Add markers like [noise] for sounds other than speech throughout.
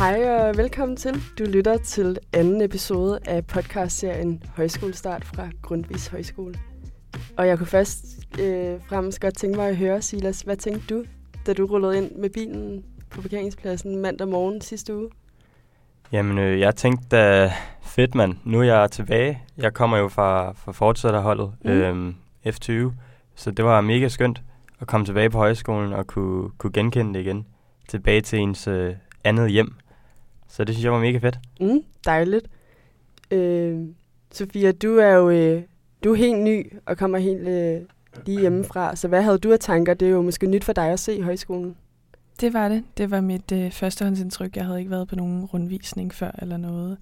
Hej og velkommen til. Du lytter til anden episode af podcastserien Højskolestart fra Grundvis Højskole. Og jeg kunne først øh, fremmest godt tænke mig at høre, Silas, hvad tænkte du, da du rullede ind med bilen på parkeringspladsen mandag morgen sidste uge? Jamen, øh, jeg tænkte da, fedt mand, nu er jeg tilbage. Jeg kommer jo fra, fra fortsætterholdet, mm. øhm, F20, så det var mega skønt at komme tilbage på højskolen og kunne, kunne genkende det igen. Tilbage til ens øh, andet hjem. Så det synes jeg var mega fedt. Mm, dejligt. Øh, Sofia, du er jo øh, du er helt ny og kommer helt øh, lige hjemmefra. Så hvad havde du af tanker? Det er jo måske nyt for dig at se højskolen. Det var det. Det var mit øh, førstehåndsindtryk. Jeg havde ikke været på nogen rundvisning før eller noget.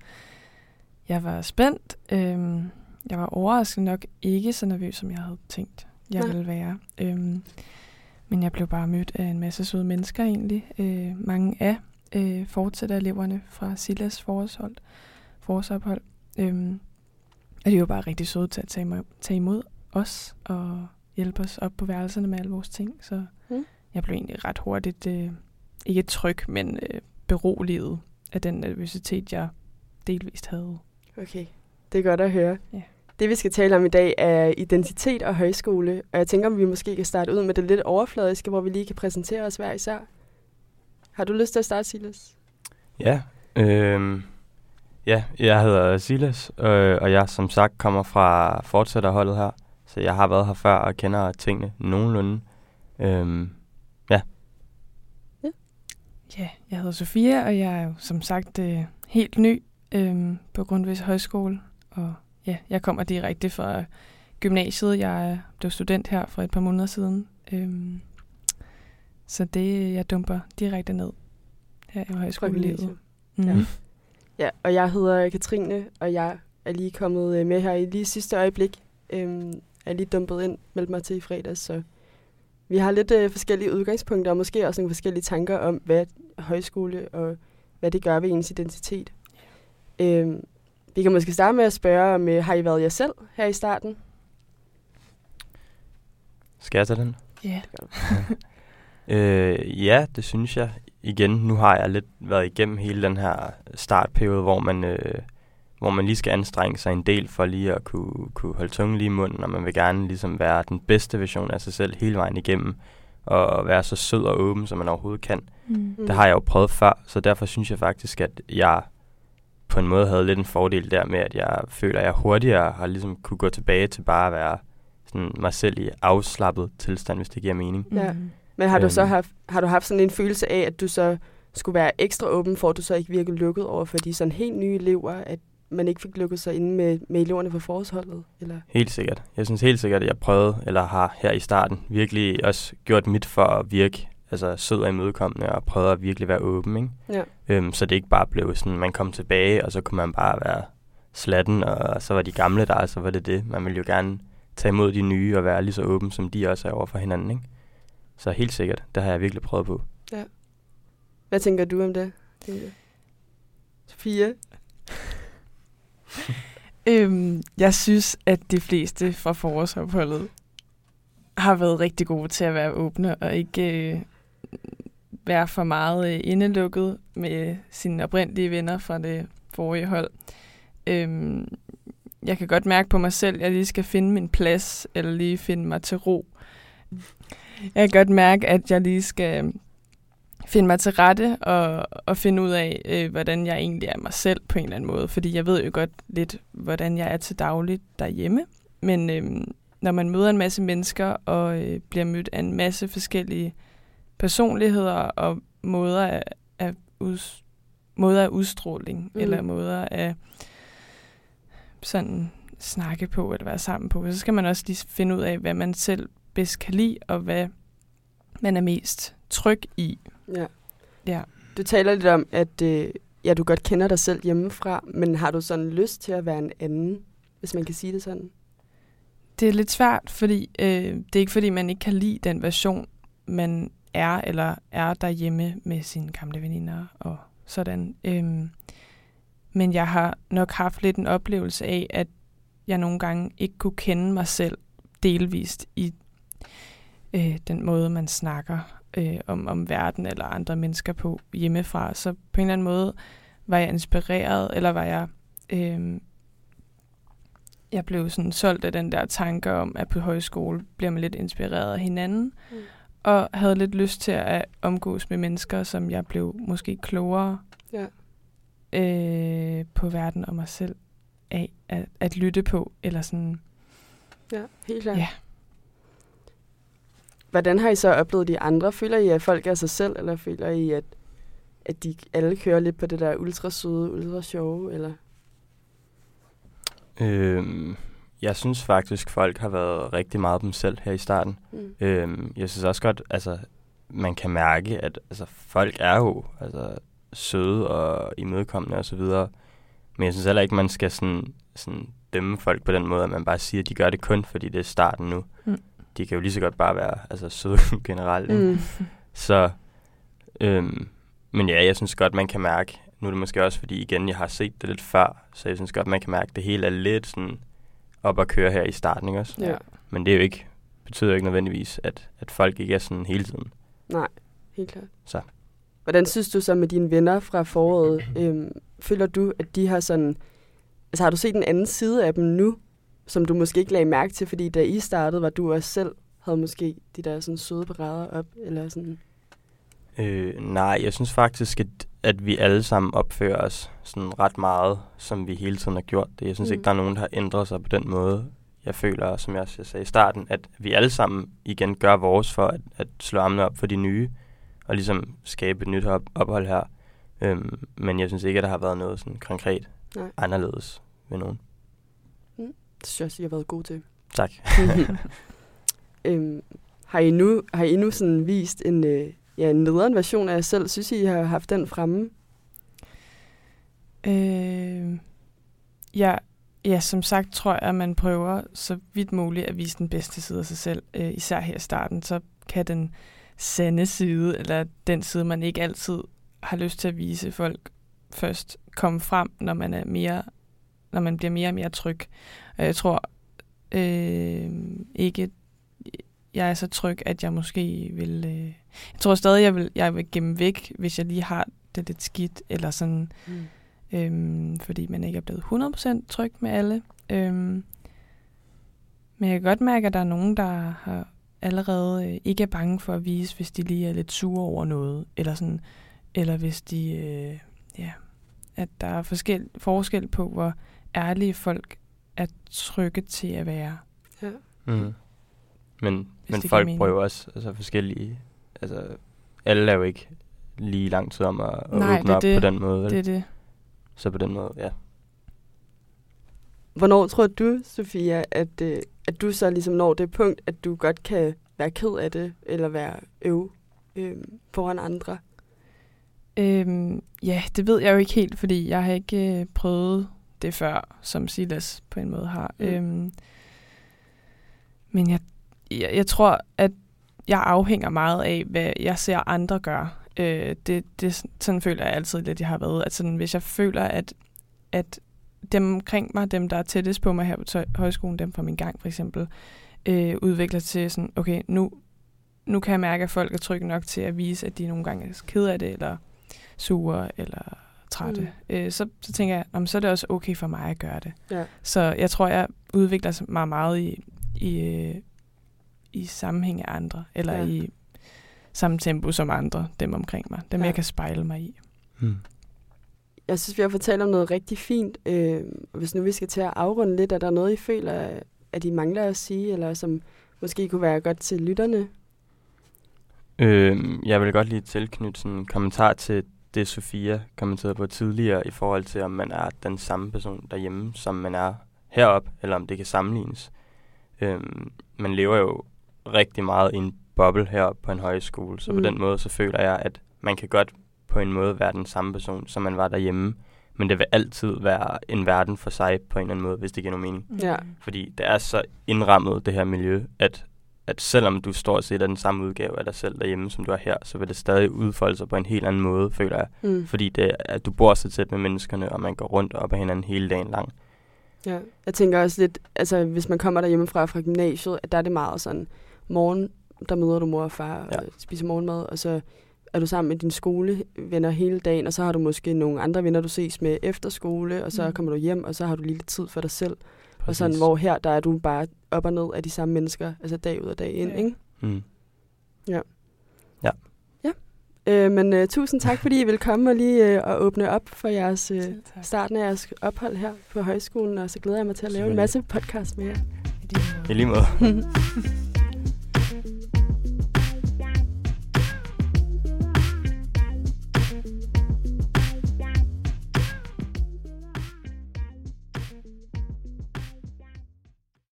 Jeg var spændt. Øhm, jeg var overrasket nok ikke så nervøs, som jeg havde tænkt, jeg Nej. ville være. Øhm, men jeg blev bare mødt af en masse søde mennesker egentlig. Øh, mange af øh, fortsætter eleverne fra Silas forårshold, forårsophold. Øhm, og de var bare rigtig søde til at tage, mig, tage imod os og hjælpe os op på værelserne med alle vores ting. Så mm. jeg blev egentlig ret hurtigt, øh, ikke tryg, men øh, beroliget af den nervøsitet, jeg delvist havde. Okay, det er godt at høre. Ja. Det vi skal tale om i dag er identitet og højskole, og jeg tænker, om vi måske kan starte ud med det lidt overfladiske, hvor vi lige kan præsentere os hver især. Har du lyst til at starte, Silas? Ja, øh, ja jeg hedder Silas, øh, og jeg som sagt kommer fra fortsætterholdet her, så jeg har været her før og kender tingene nogenlunde. Øh, ja. ja. Ja, jeg hedder Sofia, og jeg er jo som sagt øh, helt ny øh, på Grundvis Højskole, og ja, jeg kommer direkte fra gymnasiet. Jeg blev student her for et par måneder siden. Øhm, så det, jeg dumper direkte ned her i højskolelivet. Mm. Ja. ja, og jeg hedder Katrine, og jeg er lige kommet øh, med her i lige sidste øjeblik. Øhm, er lige dumpet ind, meldt mig til i fredags, så vi har lidt øh, forskellige udgangspunkter, og måske også nogle forskellige tanker om, hvad højskole og hvad det gør ved ens identitet. Øhm, vi kan måske starte med at spørge, om øh, har I været jer selv her i starten? Skal jeg tage den? Ja. Øh, ja, det synes jeg. Igen, nu har jeg lidt været igennem hele den her startperiode, hvor man, øh, hvor man lige skal anstrenge sig en del for lige at kunne, kunne holde tungen lige i munden, og man vil gerne ligesom være den bedste version af sig selv hele vejen igennem, og være så sød og åben, som man overhovedet kan. Mm. Det har jeg jo prøvet før, så derfor synes jeg faktisk, at jeg på en måde havde lidt en fordel der med, at jeg føler, at jeg hurtigere har ligesom kunne gå tilbage til bare at være sådan mig selv i afslappet tilstand, hvis det giver mening. Ja. Mm. Men har du så øhm. haft, har du haft sådan en følelse af, at du så skulle være ekstra åben, for at du så ikke virkede lukket over for de sådan helt nye elever, at man ikke fik lukket sig inde med, med eleverne på forårsholdet? Eller? Helt sikkert. Jeg synes helt sikkert, at jeg prøvede, eller har her i starten, virkelig også gjort mit for at virke altså sød og imødekommende og prøvede at virkelig være åben, ikke? Ja. Øhm, så det ikke bare blev sådan, man kom tilbage, og så kunne man bare være slatten, og så var de gamle der, så var det det. Man ville jo gerne tage imod de nye og være lige så åben, som de også er over for hinanden, ikke? Så helt sikkert, det har jeg virkelig prøvet på. Ja. Hvad tænker du om det? Sofie? [laughs] øhm, jeg synes, at de fleste fra forårsopholdet har været rigtig gode til at være åbne og ikke øh, være for meget øh, indelukket med sine oprindelige venner fra det forrige hold. Øhm, jeg kan godt mærke på mig selv, at jeg lige skal finde min plads, eller lige finde mig til ro. Jeg kan godt mærke, at jeg lige skal finde mig til rette og, og finde ud af, øh, hvordan jeg egentlig er mig selv på en eller anden måde. Fordi jeg ved jo godt lidt, hvordan jeg er til dagligt derhjemme. Men øh, når man møder en masse mennesker og øh, bliver mødt af en masse forskellige personligheder og måder af, af, ud, måder af udstråling, mm. eller måder af sådan snakke på, eller være sammen på, så skal man også lige finde ud af, hvad man selv bedst kan lide, og hvad man er mest tryg i. Ja. ja. Du taler lidt om, at øh, ja, du godt kender dig selv hjemmefra, men har du sådan lyst til at være en anden, hvis man kan sige det sådan? Det er lidt svært, fordi øh, det er ikke fordi, man ikke kan lide den version, man er eller er derhjemme med sine gamle veninder og sådan. Øhm, men jeg har nok haft lidt en oplevelse af, at jeg nogle gange ikke kunne kende mig selv delvist i øh, den måde, man snakker øh, om, om verden eller andre mennesker på hjemmefra. Så på en eller anden måde var jeg inspireret, eller var jeg... Øh, jeg blev sådan solgt af den der tanke om, at på højskole bliver man lidt inspireret af hinanden, mm. og havde lidt lyst til at omgås med mennesker, som jeg blev måske klogere Ja. øh, på verden og mig selv af at, at lytte på, eller sådan, Ja, helt klart. Ja. Hvordan har I så oplevet de andre? Føler I, at folk er sig selv, eller føler I, at, at de alle kører lidt på det der ultra søde, ultra sjove, eller? Øhm, jeg synes faktisk, folk har været rigtig meget dem selv her i starten. Mm. Øhm, jeg synes også godt, altså, man kan mærke, at altså, folk er jo altså, søde og imødekommende og så videre. Men jeg synes heller ikke, man skal sådan, sådan dømme folk på den måde, at man bare siger, at de gør det kun, fordi det er starten nu. Mm. De kan jo lige så godt bare være altså, søde [laughs] generelt. ikke? Mm. Så, øhm, men ja, jeg synes godt, man kan mærke, nu er det måske også, fordi igen, jeg har set det lidt før, så jeg synes godt, man kan mærke, at det hele er lidt sådan op at køre her i starten, ikke også? Ja. Men det er jo ikke, betyder jo ikke nødvendigvis, at, at folk ikke er sådan hele tiden. Nej, helt klart. Så. Hvordan synes du så med dine venner fra foråret? Øhm, føler du, at de har sådan... Altså har du set en anden side af dem nu, som du måske ikke lagde mærke til, fordi da I startede, var du også selv havde måske de der sådan søde parader op, eller sådan... Øh, nej, jeg synes faktisk, at, at vi alle sammen opfører os sådan ret meget, som vi hele tiden har gjort det. Jeg synes mm. Ikke, der er nogen, der har ændret sig på den måde. Jeg føler, som jeg også sagde i starten, at vi alle sammen igen gør vores for at, at slå armene op for de nye, og ligesom skabe et nyt op- ophold her. Øhm, men jeg synes ikke, at der har været noget sådan konkret Nej. anderledes ved nogen. Det synes jeg også, I har været gode til. Tak. [laughs] øhm, har I nu, har I nu sådan vist en, øh, ja, en nederen version af jer selv? Synes I, I har haft den fremme? Øh, ja, ja, som sagt tror jeg, at man prøver så vidt muligt at vise den bedste side af sig selv. Øh, især her i starten, så kan den sande side, eller den side, man ikke altid har lyst til at vise folk først, komme frem, når man er mere, når man bliver mere og mere tryg. Og jeg tror øh, ikke, jeg er så tryg, at jeg måske vil... Øh, jeg tror stadig, jeg vil, jeg vil gemme væk, hvis jeg lige har det lidt skidt, eller sådan Mm. øhm, fordi man ikke er blevet 100% tryg med alle. Øhm, men jeg kan godt mærke, at der er nogen, der har allerede øh, ikke er bange for at vise, hvis de lige er lidt sure over noget, eller sådan, eller hvis de, øh, ja, at der er forskel, forskel på, hvor ærlige folk er trygge til at være. Ja. Mm. Men, men folk mening. prøver også altså, forskellige... Altså, alle er jo ikke lige lang tid om at, at Nej, åbne op det. på den måde. vel? Det er det. Så på den måde, ja. Hvornår tror du, Sofia, at, øh, at du så ligesom når det punkt, at du godt kan være ked af det, eller være øv øh, foran andre? Øhm, ja, det ved jeg jo ikke helt, fordi jeg har ikke øh, prøvet det før, som Silas på en måde har. Mm. Øhm, men jeg, jeg, jeg tror, at jeg afhænger meget af, hvad jeg ser andre gøre. Øh, det, det, sådan føler jeg altid lidt, jeg har været. At sådan, hvis jeg føler, at, at dem omkring mig, dem der er tættest på mig her på tøj- højskolen, dem fra min gang for eksempel, øh, udvikler til sådan, okay, nu, nu kan jeg mærke, at folk er trygge nok til at vise, at de nogle gange er ked af det, eller sure, eller trætte. Mm. Øh, så, så tænker jeg, om så er det også okay for mig at gøre det. Ja. Så jeg tror, jeg udvikler mig meget i, i, øh, i sammenhæng af andre, eller Ja. i samme tempo som andre, dem omkring mig. Dem, Ja. jeg kan spejle mig i. Mm. Jeg synes, vi har fortalt om noget rigtig fint. Øh, hvis nu vi skal til at afrunde lidt, er der noget, I føler, at I mangler at sige, eller som måske kunne være godt til lytterne? Øhm, jeg vil godt lige tilknytte sådan en kommentar til det, Sofia kommenterede på tidligere, i forhold til, om man er den samme person derhjemme, som man er herop, eller om det kan sammenlignes. Øhm, man lever jo rigtig meget i en boble heroppe på en højskole, så. Mm. på den måde, så føler jeg, at man kan godt på en måde være den samme person, som man var derhjemme, men det vil altid være en verden for sig på en eller anden måde, hvis det giver nogen mening. Ja. Fordi det er så indrammet, det her miljø, at, at selvom du stort set er den samme udgave af dig selv derhjemme, som du er her, så vil det stadig udfolde sig på en helt anden måde, føler jeg. Mm. Fordi det, at du bor så tæt med menneskerne, og man går rundt op ad hinanden hele dagen lang. Ja. Jeg tænker også lidt, altså hvis man kommer der hjemmefra fra gymnasiet, at der er det meget sådan morgen, der møder du mor og far og Ja. spiser morgenmad, og så er du sammen med dine skolevenner hele dagen, og så har du måske nogle andre venner, du ses med efter skole, og så Mm. kommer du hjem, og så har du lige lidt tid for dig selv. Præcis. Og sådan, hvor her, der er du bare op og ned af de samme mennesker, altså dag ud og dag ind, Ja. ikke? Mm. Øh, men øh, tusind tak, fordi I vil komme og lige øh, og åbne op for jeres øh, starten af jeres ophold her på højskolen, og så glæder jeg mig til at lave en masse podcast med jer. I lige måde. [laughs]